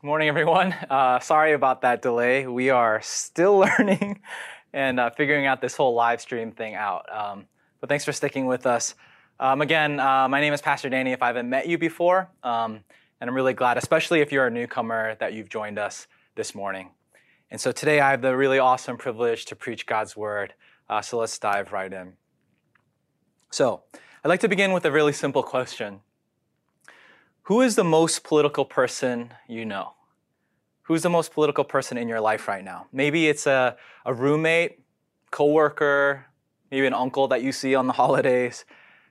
Good morning, everyone. Uh, sorry about that delay. We are still learning and uh, figuring out this whole live stream thing out. Um, but thanks for sticking with us. Um, again, uh, my name is Pastor Danny. If I haven't met you before, um, and I'm really glad, especially if you're a newcomer, that you've joined us this morning. And so today I have the really awesome privilege to preach God's word. Uh, so let's dive right in. So I'd like to begin with a really simple question who is the most political person you know? Who's the most political person in your life right now? Maybe it's a, a roommate, coworker, maybe an uncle that you see on the holidays.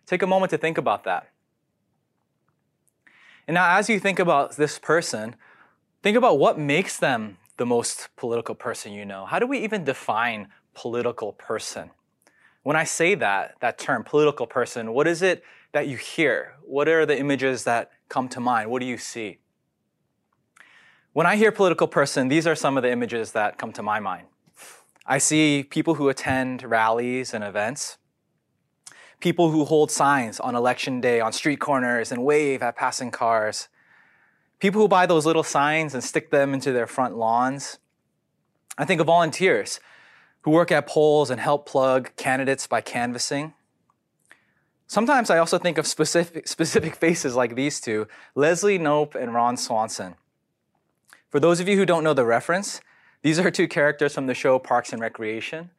Take a moment to think about that. And now, as you think about this person, think about what makes them the most political person you know. How do we even define political person? When I say that, that term, political person, what is it that you hear? What are the images that come to mind? What do you see? When I hear political person, these are some of the images that come to my mind. I see people who attend rallies and events, people who hold signs on election day on street corners and wave at passing cars, people who buy those little signs and stick them into their front lawns. I think of volunteers who work at polls and help plug candidates by canvassing. Sometimes I also think of specific, specific faces like these two Leslie Knope and Ron Swanson. For those of you who don't know the reference, these are two characters from the show Parks and Recreation.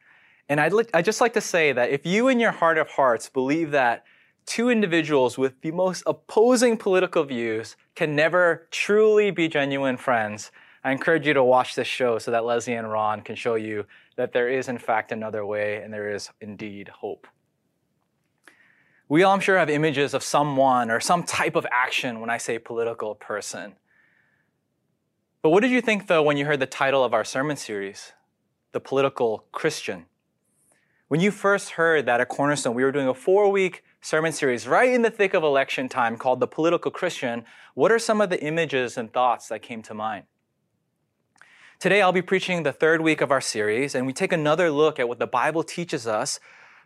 And I'd, li- I'd just like to say that if you, in your heart of hearts, believe that two individuals with the most opposing political views can never truly be genuine friends, I encourage you to watch this show so that Leslie and Ron can show you that there is, in fact, another way and there is indeed hope. We all, I'm sure, have images of someone or some type of action when I say political person. But what did you think, though, when you heard the title of our sermon series, The Political Christian? When you first heard that at Cornerstone, we were doing a four week sermon series right in the thick of election time called The Political Christian, what are some of the images and thoughts that came to mind? Today, I'll be preaching the third week of our series, and we take another look at what the Bible teaches us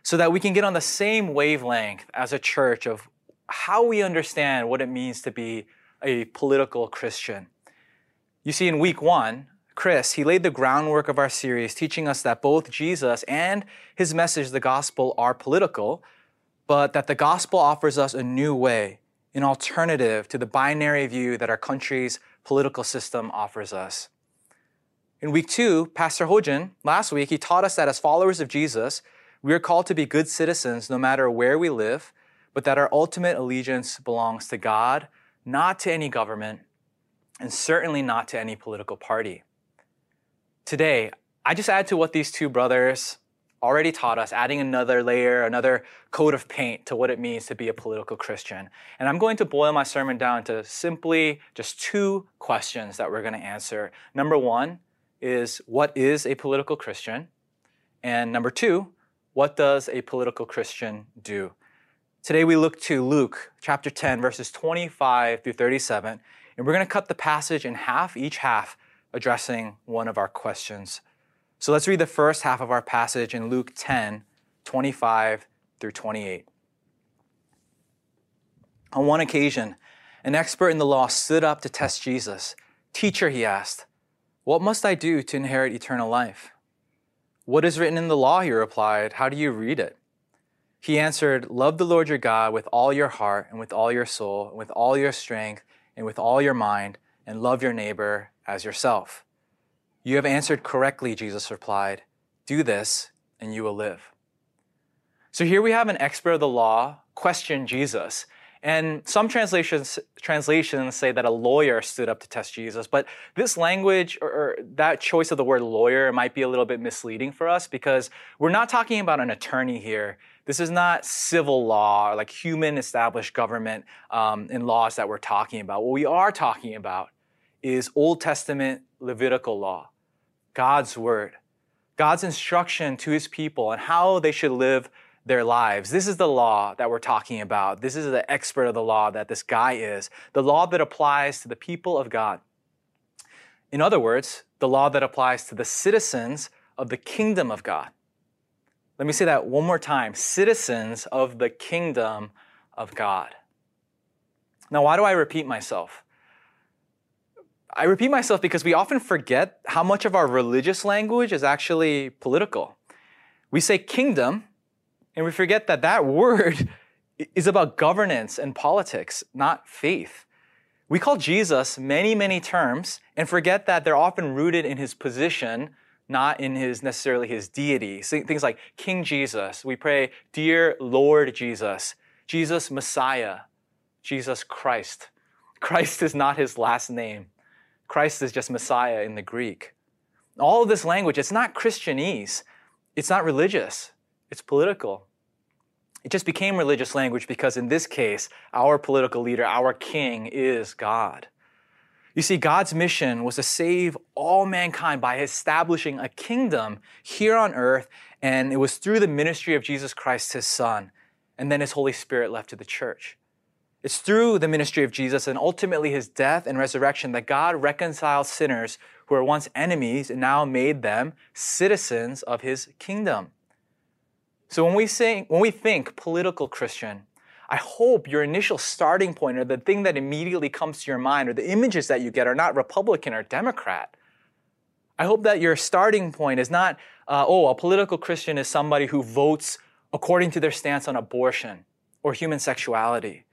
so that we can get on the same wavelength as a church of how we understand what it means to be a political Christian. You see, in week one, Chris, he laid the groundwork of our series, teaching us that both Jesus and his message, the gospel, are political, but that the gospel offers us a new way, an alternative to the binary view that our country's political system offers us. In week two, Pastor Hojin, last week, he taught us that as followers of Jesus, we are called to be good citizens no matter where we live, but that our ultimate allegiance belongs to God, not to any government, and certainly not to any political party. Today, I just add to what these two brothers already taught us, adding another layer, another coat of paint to what it means to be a political Christian. And I'm going to boil my sermon down to simply just two questions that we're going to answer. Number one is, what is a political Christian? And number two, what does a political Christian do? Today we look to Luke chapter 10, verses 25 through 37, and we're going to cut the passage in half, each half addressing one of our questions. So let's read the first half of our passage in Luke 10, 25 through 28. On one occasion, an expert in the law stood up to test Jesus. Teacher, he asked, What must I do to inherit eternal life? What is written in the law? He replied. How do you read it? He answered, Love the Lord your God with all your heart and with all your soul and with all your strength and with all your mind, and love your neighbor as yourself. You have answered correctly, Jesus replied. Do this, and you will live. So here we have an expert of the law question Jesus. And some translations, translations say that a lawyer stood up to test Jesus, but this language or, or, that choice of the word lawyer might be a little bit misleading for us because we're not talking about an attorney here. This is not civil law, like human established government um, and laws that we're talking about. What we are talking about is Old Testament Levitical law, God's word, God's instruction to his people and how they should live their lives. This is the law that we're talking about. This is the expert of the law that this guy is. The law that applies to the people of God. In other words, the law that applies to the citizens of the kingdom of God. Let me say that one more time citizens of the kingdom of God. Now, why do I repeat myself? I repeat myself because we often forget how much of our religious language is actually political. We say kingdom, and we forget that that word is about governance and politics, not faith. We call Jesus many, many terms and forget that they're often rooted in his position, not in his necessarily his deity. Things like King Jesus. We pray, Dear Lord Jesus, Jesus Messiah, Jesus Christ. Christ is not his last name. Christ is just Messiah in the Greek. All of this language, it's not Christianese. It's not religious. It's political. It just became religious language because in this case, our political leader, our king, is God. You see, God's mission was to save all mankind by establishing a kingdom here on earth, and it was through the ministry of Jesus Christ, his son, and then his Holy Spirit left to the church. It's through the ministry of Jesus and ultimately his death and resurrection that God reconciled sinners who were once enemies and now made them citizens of his kingdom. So when we say, when we think political Christian, I hope your initial starting point or the thing that immediately comes to your mind or the images that you get are not Republican or Democrat. I hope that your starting point is not, uh, oh, a political Christian is somebody who votes according to their stance on abortion or human sexuality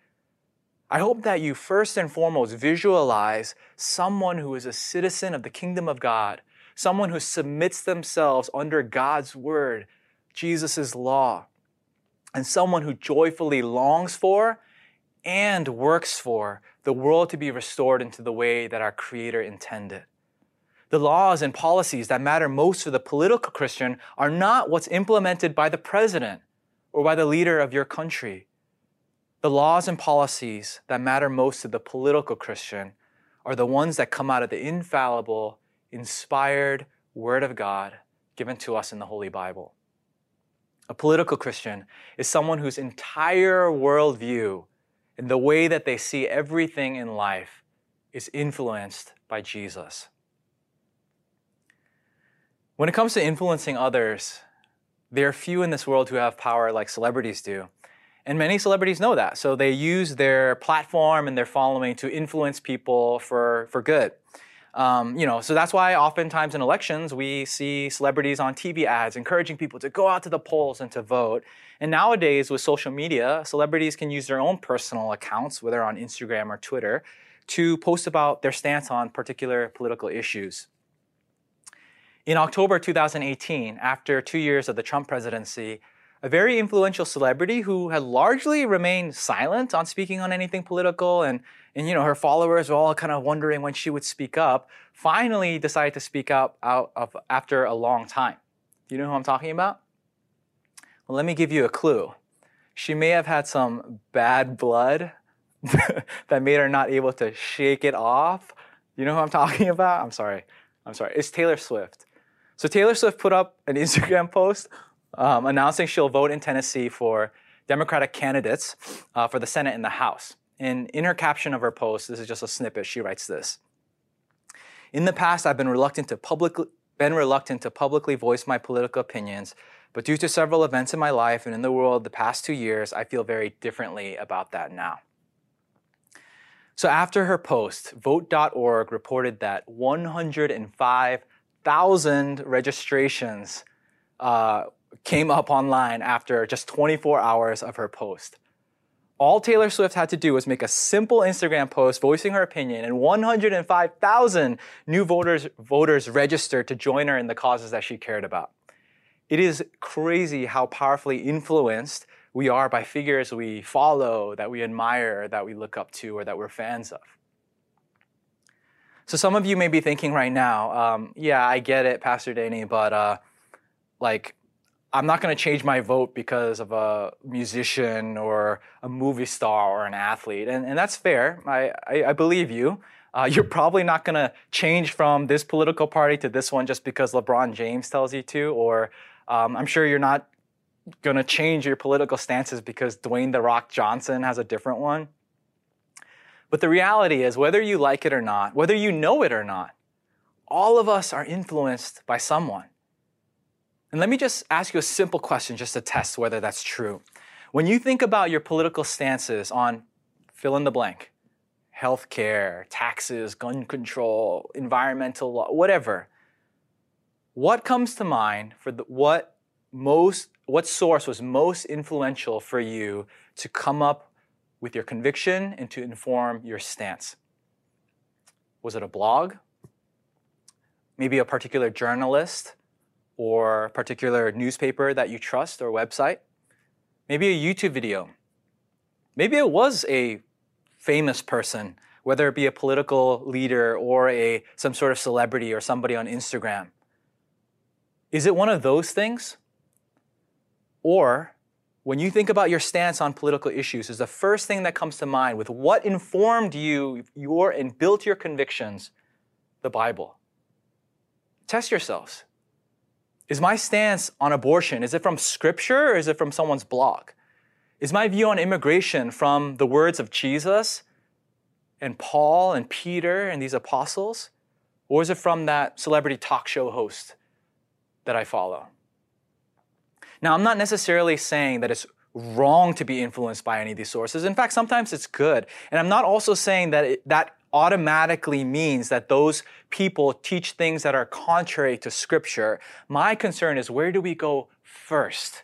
I hope that you first and foremost visualize someone who is a citizen of the kingdom of God, someone who submits themselves under God's word, Jesus' law, and someone who joyfully longs for and works for the world to be restored into the way that our Creator intended. The laws and policies that matter most for the political Christian are not what's implemented by the president or by the leader of your country. The laws and policies that matter most to the political Christian are the ones that come out of the infallible, inspired Word of God given to us in the Holy Bible. A political Christian is someone whose entire worldview and the way that they see everything in life is influenced by Jesus. When it comes to influencing others, there are few in this world who have power like celebrities do. And many celebrities know that. So they use their platform and their following to influence people for, for good. Um, you know, so that's why oftentimes in elections we see celebrities on TV ads encouraging people to go out to the polls and to vote. And nowadays with social media, celebrities can use their own personal accounts, whether on Instagram or Twitter, to post about their stance on particular political issues. In October 2018, after two years of the Trump presidency, a very influential celebrity who had largely remained silent on speaking on anything political and and you know her followers were all kind of wondering when she would speak up finally decided to speak up out of after a long time. You know who i'm talking about? Well let me give you a clue. She may have had some bad blood that made her not able to shake it off. You know who i'm talking about? I'm sorry. I'm sorry. It's taylor swift. So taylor swift put up an instagram post um, announcing she'll vote in Tennessee for Democratic candidates uh, for the Senate and the House. In her caption of her post, this is just a snippet, she writes this. In the past, I've been reluctant to publicly been reluctant to publicly voice my political opinions, but due to several events in my life and in the world the past two years, I feel very differently about that now. So after her post, Vote.org reported that 105,000 registrations uh, came up online after just 24 hours of her post. All Taylor Swift had to do was make a simple Instagram post voicing her opinion, and 105,000 new voters, voters registered to join her in the causes that she cared about. It is crazy how powerfully influenced we are by figures we follow, that we admire, that we look up to, or that we're fans of. So some of you may be thinking right now, um, yeah, I get it, Pastor Danny, but uh, like I'm not going to change my vote because of a musician or a movie star or an athlete. And, and that's fair. I, I, I believe you. Uh, you're probably not going to change from this political party to this one just because LeBron James tells you to. Or um, I'm sure you're not going to change your political stances because Dwayne The Rock Johnson has a different one. But the reality is, whether you like it or not, whether you know it or not, all of us are influenced by someone. And let me just ask you a simple question just to test whether that's true. When you think about your political stances on fill in the blank, healthcare, taxes, gun control, environmental law, whatever. What comes to mind for the, what most what source was most influential for you to come up with your conviction and to inform your stance? Was it a blog? Maybe a particular journalist or a particular newspaper that you trust or website? Maybe a YouTube video. Maybe it was a famous person, whether it be a political leader or a some sort of celebrity or somebody on Instagram. Is it one of those things? Or when you think about your stance on political issues, is the first thing that comes to mind with what informed you your and built your convictions the Bible? Test yourselves. Is my stance on abortion is it from scripture or is it from someone's blog? Is my view on immigration from the words of Jesus and Paul and Peter and these apostles? Or is it from that celebrity talk show host that I follow? Now, I'm not necessarily saying that it's wrong to be influenced by any of these sources. In fact, sometimes it's good. And I'm not also saying that it, that automatically means that those people teach things that are contrary to scripture. My concern is where do we go first?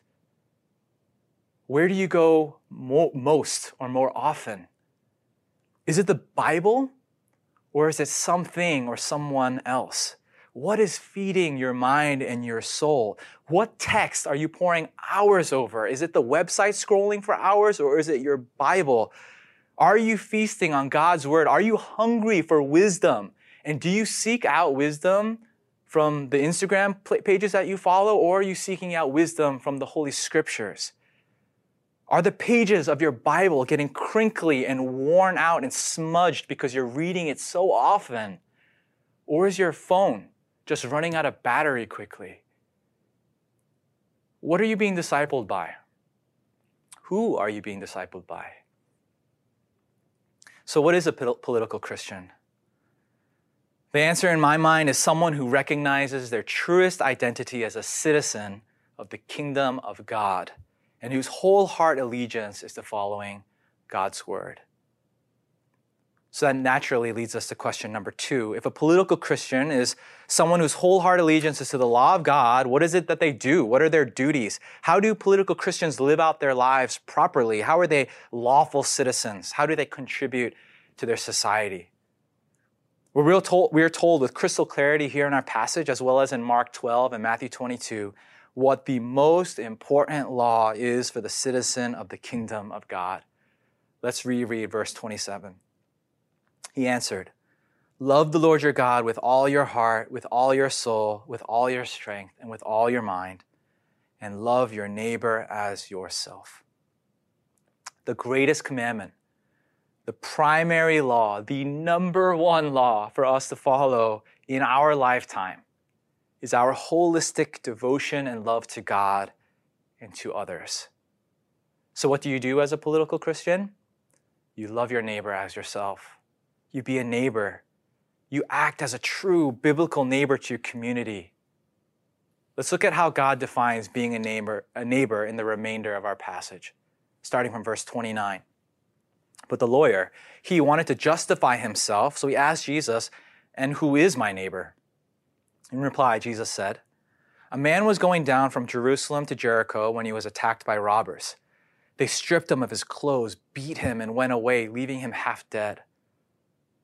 Where do you go mo- most or more often? Is it the Bible or is it something or someone else? What is feeding your mind and your soul? What text are you pouring hours over? Is it the website scrolling for hours or is it your Bible? Are you feasting on God's word? Are you hungry for wisdom? And do you seek out wisdom from the Instagram pages that you follow or are you seeking out wisdom from the Holy Scriptures? Are the pages of your Bible getting crinkly and worn out and smudged because you're reading it so often? Or is your phone just running out of battery quickly? What are you being discipled by? Who are you being discipled by? So, what is a political Christian? The answer in my mind is someone who recognizes their truest identity as a citizen of the kingdom of God and whose whole heart allegiance is to following God's word. So that naturally leads us to question number two. If a political Christian is someone whose whole heart allegiance is to the law of God, what is it that they do? What are their duties? How do political Christians live out their lives properly? How are they lawful citizens? How do they contribute to their society? We're, told, we are told with crystal clarity here in our passage, as well as in Mark 12 and Matthew 22, what the most important law is for the citizen of the kingdom of God. Let's reread verse 27. He answered, Love the Lord your God with all your heart, with all your soul, with all your strength, and with all your mind, and love your neighbor as yourself. The greatest commandment, the primary law, the number one law for us to follow in our lifetime is our holistic devotion and love to God and to others. So, what do you do as a political Christian? You love your neighbor as yourself. You be a neighbor. You act as a true biblical neighbor to your community. Let's look at how God defines being a neighbor, a neighbor in the remainder of our passage, starting from verse 29. But the lawyer, he wanted to justify himself, so he asked Jesus, And who is my neighbor? In reply, Jesus said, A man was going down from Jerusalem to Jericho when he was attacked by robbers. They stripped him of his clothes, beat him, and went away, leaving him half dead.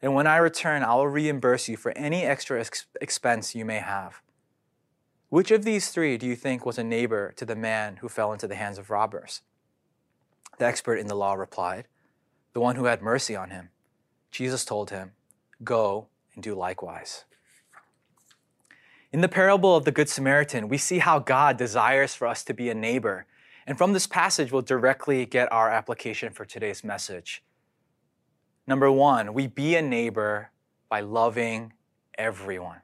and when I return, I will reimburse you for any extra ex- expense you may have. Which of these three do you think was a neighbor to the man who fell into the hands of robbers? The expert in the law replied, The one who had mercy on him. Jesus told him, Go and do likewise. In the parable of the Good Samaritan, we see how God desires for us to be a neighbor. And from this passage, we'll directly get our application for today's message. Number one, we be a neighbor by loving everyone.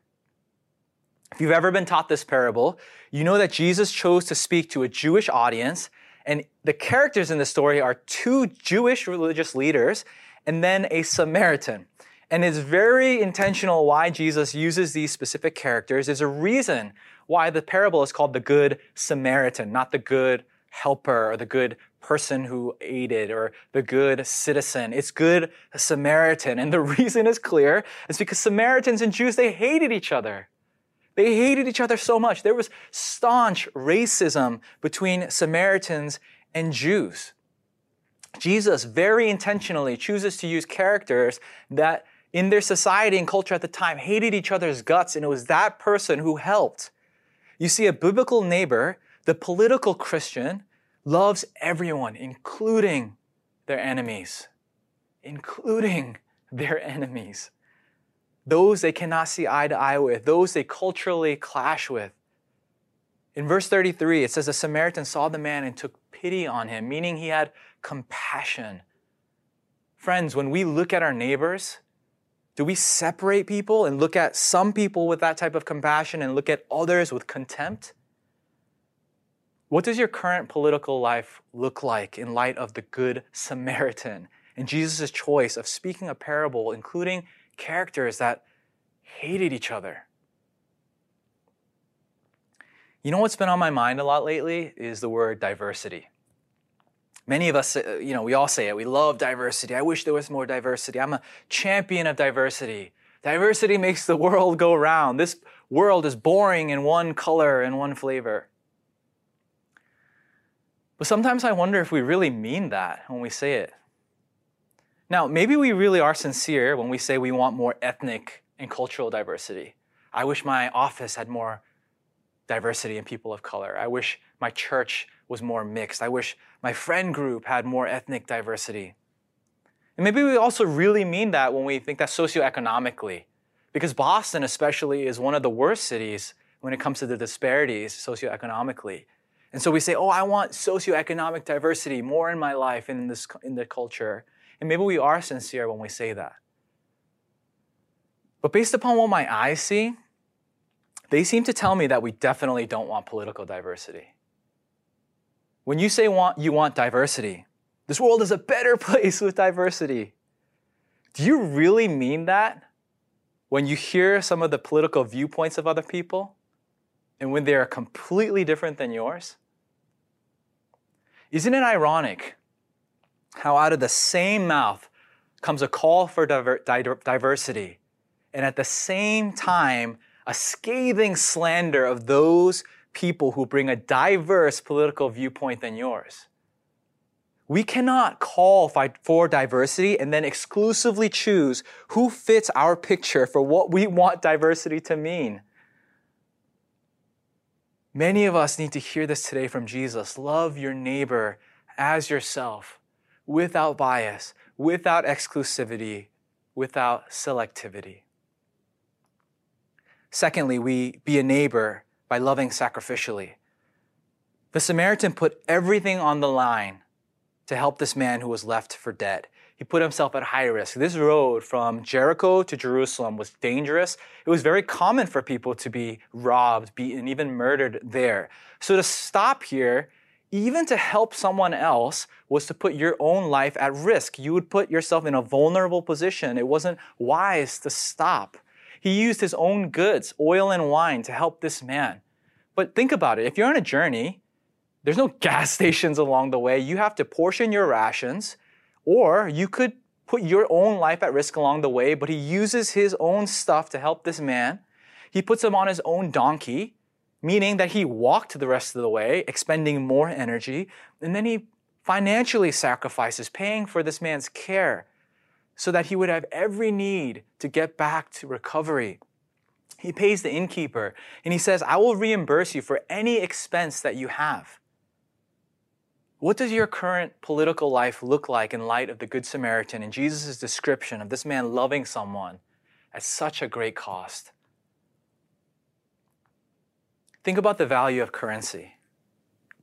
If you've ever been taught this parable, you know that Jesus chose to speak to a Jewish audience, and the characters in the story are two Jewish religious leaders and then a Samaritan. And it's very intentional why Jesus uses these specific characters. There's a reason why the parable is called the Good Samaritan, not the Good Helper or the Good person who aided or the good citizen. It's good Samaritan. And the reason is clear. It's because Samaritans and Jews, they hated each other. They hated each other so much. There was staunch racism between Samaritans and Jews. Jesus very intentionally chooses to use characters that in their society and culture at the time hated each other's guts, and it was that person who helped. You see, a biblical neighbor, the political Christian, loves everyone, including their enemies. Including their enemies. Those they cannot see eye to eye with, those they culturally clash with. In verse 33, it says, The Samaritan saw the man and took pity on him, meaning he had compassion. Friends, when we look at our neighbors, do we separate people and look at some people with that type of compassion and look at others with contempt? What does your current political life look like in light of the Good Samaritan and Jesus' choice of speaking a parable, including characters that hated each other? You know what's been on my mind a lot lately is the word diversity. Many of us, uh, you know, we all say it. We love diversity. I wish there was more diversity. I'm a champion of diversity. Diversity makes the world go round. This world is boring in one color and one flavor. But sometimes I wonder if we really mean that when we say it. Now, maybe we really are sincere when we say we want more ethnic and cultural diversity. I wish my office had more diversity and people of color. I wish my church was more mixed. I wish my friend group had more ethnic diversity. And maybe we also really mean that when we think that socioeconomically, because Boston, especially, is one of the worst cities when it comes to the disparities socioeconomically. And so we say, oh, I want socioeconomic diversity more in my life and in, this, in the culture. And maybe we are sincere when we say that. But based upon what my eyes see, they seem to tell me that we definitely don't want political diversity. When you say want, you want diversity, this world is a better place with diversity. Do you really mean that when you hear some of the political viewpoints of other people and when they are completely different than yours? Isn't it ironic how out of the same mouth comes a call for diver- diversity and at the same time a scathing slander of those people who bring a diverse political viewpoint than yours. We cannot call for diversity and then exclusively choose who fits our picture for what we want diversity to mean. Many of us need to hear this today from Jesus. Love your neighbor as yourself, without bias, without exclusivity, without selectivity. Secondly, we be a neighbor by loving sacrificially. The Samaritan put everything on the line to help this man who was left for dead. He put himself at high risk. This road from Jericho to Jerusalem was dangerous. It was very common for people to be robbed, beaten, even murdered there. So to stop here, even to help someone else, was to put your own life at risk. You would put yourself in a vulnerable position. It wasn't wise to stop. He used his own goods, oil and wine, to help this man. But think about it. If you're on a journey, there's no gas stations along the way. You have to portion your rations, or you could put your own life at risk along the way, but he uses his own stuff to help this man. He puts him on his own donkey, meaning that he walked the rest of the way, expending more energy, and then he financially sacrifices, paying for this man's care so that he would have every need to get back to recovery. He pays the innkeeper and he says, I will reimburse you for any expense that you have. What does your current political life look like in light of the Good Samaritan and Jesus' description of this man loving someone at such a great cost? Think about the value of currency.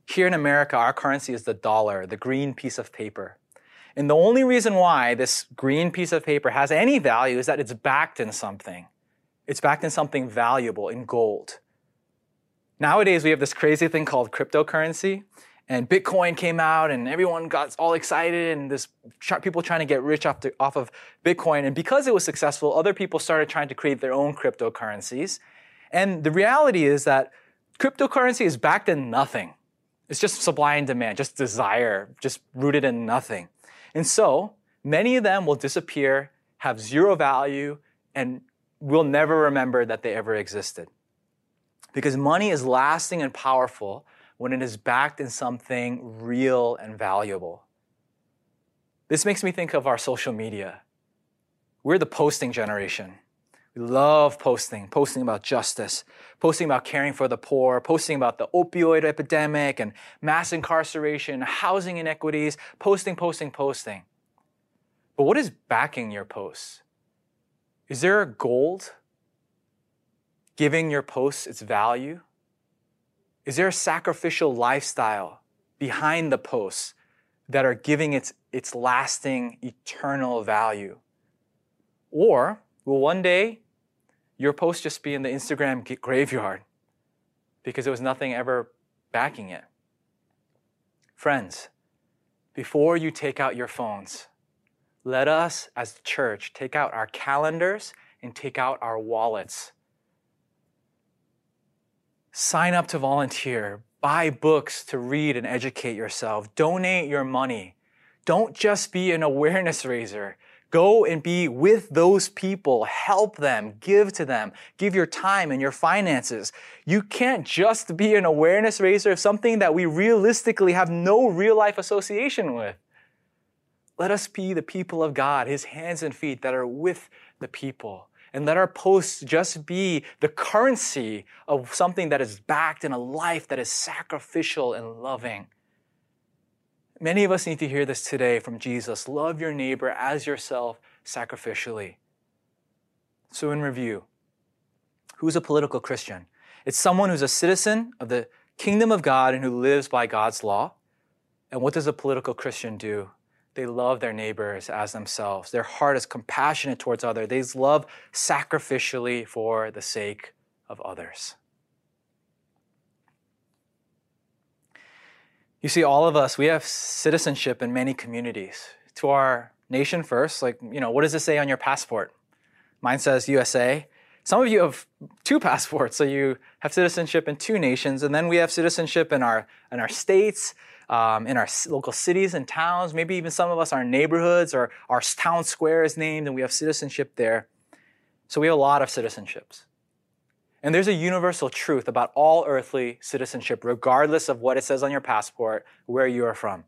Here in America, our currency is the dollar, the green piece of paper. And the only reason why this green piece of paper has any value is that it's backed in something. It's backed in something valuable, in gold. Nowadays, we have this crazy thing called cryptocurrency, and Bitcoin came out, and everyone got all excited, and this people trying to get rich off, off of Bitcoin. And because it was successful, other people started trying to create their own cryptocurrencies. And the reality is that cryptocurrency is backed in nothing. It's just supply and demand, just desire, just rooted in nothing. And so many of them will disappear, have zero value, and we'll never remember that they ever existed. Because money is lasting and powerful when it is backed in something real and valuable. This makes me think of our social media. We're the posting generation. We love posting, posting about justice, posting about caring for the poor, posting about the opioid epidemic and mass incarceration, housing inequities, posting, posting, posting. But what is backing your posts? Is there a gold giving your posts its value? Is there a sacrificial lifestyle behind the posts that are giving its, its lasting, eternal value? Or will one day your post just be in the Instagram graveyard because there was nothing ever backing it. Friends, before you take out your phones, let us as the church take out our calendars and take out our wallets. Sign up to volunteer, buy books to read and educate yourself, donate your money. Don't just be an awareness raiser. Go and be with those people, help them, give to them, give your time and your finances. You can't just be an awareness raiser of something that we realistically have no real life association with. Let us be the people of God, His hands and feet that are with the people. And let our posts just be the currency of something that is backed in a life that is sacrificial and loving. Many of us need to hear this today from Jesus. Love your neighbor as yourself sacrificially. So, in review, who's a political Christian? It's someone who's a citizen of the kingdom of God and who lives by God's law. And what does a political Christian do? They love their neighbors as themselves. Their heart is compassionate towards others. They love sacrificially for the sake of others. You see, all of us, we have citizenship in many communities. To our nation first, like, you know, what does it say on your passport? Mine says USA. Some of you have two passports, so you have citizenship in two nations, and then we have citizenship in our in our states, um, in our local cities and towns. Maybe even some of us, our neighborhoods or our town square is named, and we have citizenship there. So we have a lot of citizenships. And there's a universal truth about all earthly citizenship, regardless of what it says on your passport, where you are from.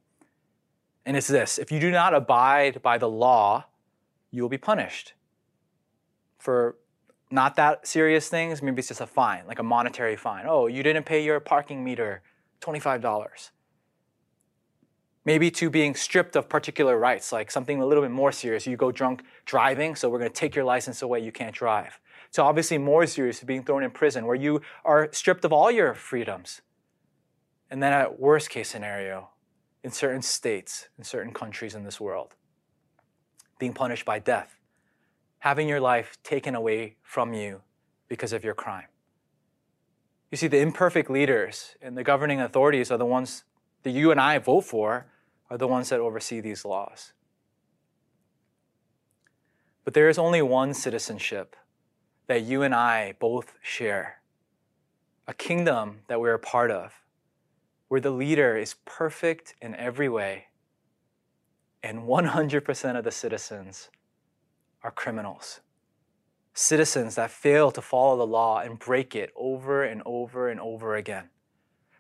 And it's this if you do not abide by the law, you will be punished. For not that serious things, maybe it's just a fine, like a monetary fine. Oh, you didn't pay your parking meter, $25. Maybe to being stripped of particular rights, like something a little bit more serious. You go drunk driving, so we're gonna take your license away, you can't drive to obviously more serious, to being thrown in prison, where you are stripped of all your freedoms. And then at worst case scenario, in certain states, in certain countries in this world, being punished by death, having your life taken away from you because of your crime. You see, the imperfect leaders and the governing authorities are the ones that you and I vote for, are the ones that oversee these laws. But there is only one citizenship that you and I both share. A kingdom that we're a part of, where the leader is perfect in every way, and 100% of the citizens are criminals. Citizens that fail to follow the law and break it over and over and over again.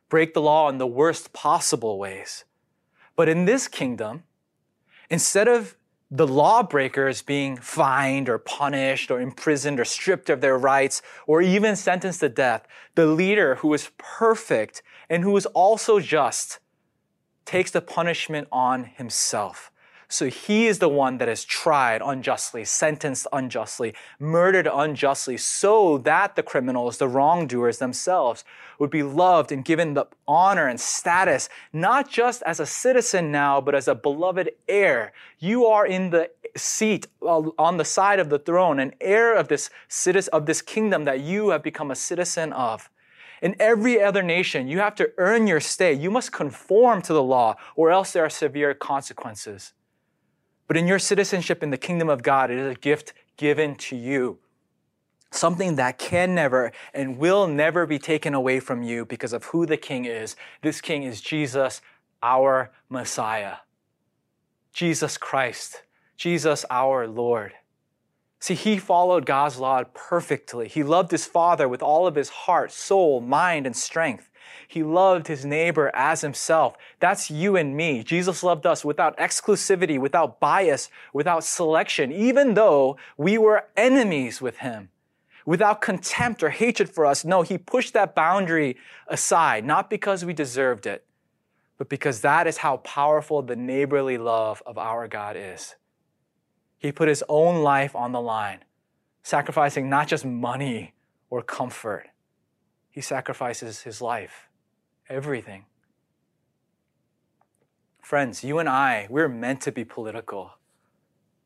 Break the law in the worst possible ways. But in this kingdom, instead of the lawbreakers being fined or punished or imprisoned or stripped of their rights or even sentenced to death, the leader who is perfect and who is also just takes the punishment on himself. So he is the one that is tried unjustly, sentenced unjustly, murdered unjustly, so that the criminals, the wrongdoers themselves, would be loved and given the honor and status, not just as a citizen now, but as a beloved heir. You are in the seat uh, on the side of the throne, an heir of this citizen, of this kingdom that you have become a citizen of. In every other nation, you have to earn your stay. You must conform to the law, or else there are severe consequences. But in your citizenship in the kingdom of God, it is a gift given to you. Something that can never and will never be taken away from you because of who the king is. This king is Jesus, our Messiah. Jesus Christ. Jesus, our Lord. See, he followed God's law perfectly. He loved his father with all of his heart, soul, mind, and strength. He loved his neighbor as himself. That's you and me. Jesus loved us without exclusivity, without bias, without selection, even though we were enemies with him. Without contempt or hatred for us. No, he pushed that boundary aside, not because we deserved it, but because that is how powerful the neighborly love of our God is. He put his own life on the line, sacrificing not just money or comfort. He sacrifices his life, everything. Friends, you and I, we're meant to be political,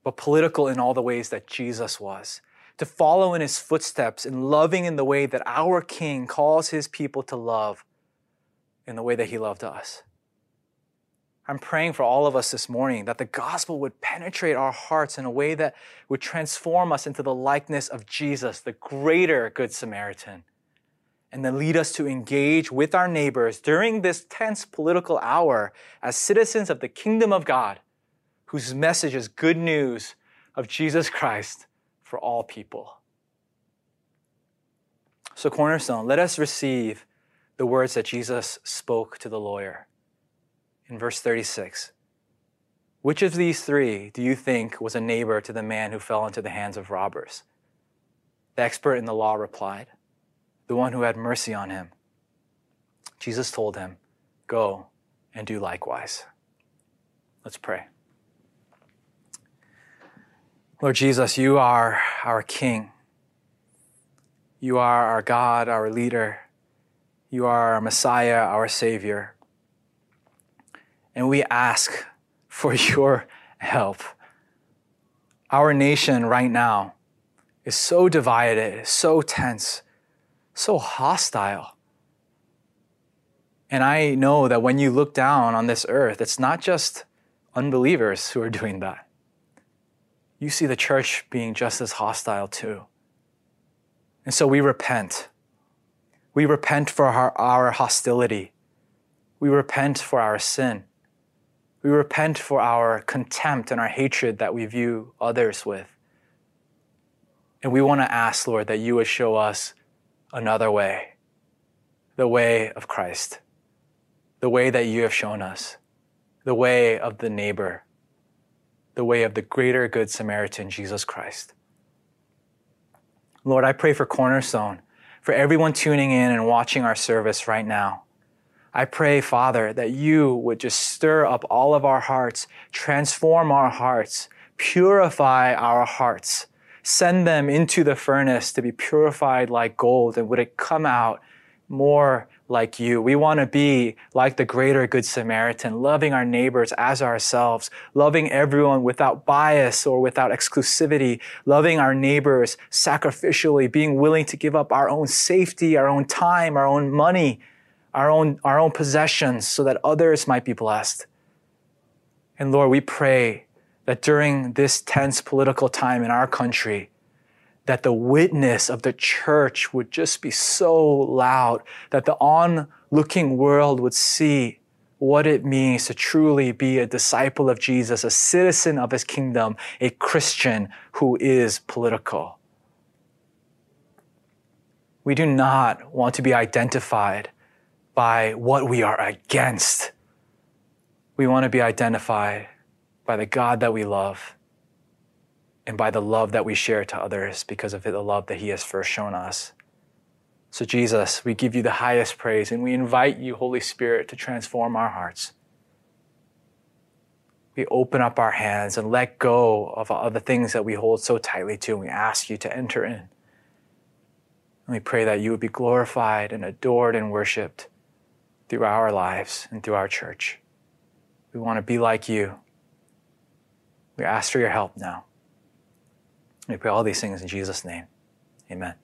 but political in all the ways that Jesus was. To follow in his footsteps and loving in the way that our King calls his people to love in the way that he loved us. I'm praying for all of us this morning that the gospel would penetrate our hearts in a way that would transform us into the likeness of Jesus, the greater Good Samaritan, and then lead us to engage with our neighbors during this tense political hour as citizens of the kingdom of God, whose message is good news of Jesus Christ for all people. So, Cornerstone, let us receive the words that Jesus spoke to the lawyer in verse 36. Which of these three do you think was a neighbor to the man who fell into the hands of robbers? The expert in the law replied, The one who had mercy on him. Jesus told him, Go and do likewise. Let's pray. Lord Jesus, you are our King. You are our God, our leader. You are our Messiah, our Savior and we ask for your help. Our nation right now is so divided, so tense, so hostile. And I know that when you look down on this earth, it's not just unbelievers who are doing that. You see the church being just as hostile too. And so we repent. We repent for our, our hostility. We repent for our sin. We repent for our contempt and our hatred that we view others with. And we want to ask, Lord, that you would show us another way, the way of Christ, the way that you have shown us, the way of the neighbor, the way of the greater good Samaritan, Jesus Christ. Lord, I pray for Cornerstone, for everyone tuning in and watching our service right now. I pray, Father, that you would just stir up all of our hearts, transform our hearts, purify our hearts, send them into the furnace to be purified like gold, and would it come out more like you. We want to be like the greater Good Samaritan, loving our neighbors as ourselves, loving everyone without bias or without exclusivity, loving our neighbors sacrificially, being willing to give up our own safety, our own time, our own money our own, our own possessions so that others might be blessed. And Lord, we pray that during this tense political time in our country, that the witness of the church would just be so loud that the onlooking world would see what it means to truly be a disciple of Jesus, a citizen of his kingdom, a Christian who is political. We do not want to be identified by what we are against. We want to be identified by the God that we love and by the love that we share to others because of the love that He has first shown us. So, Jesus, we give you the highest praise and we invite you, Holy Spirit, to transform our hearts. we open up our hands and let go of the things that we hold so tightly to, and we ask you to enter in. And we pray that you would be glorified and adored and worshiped through our lives and through our church. We want to be like you. We ask for your help now. We pray all these things in Jesus' name. Amen.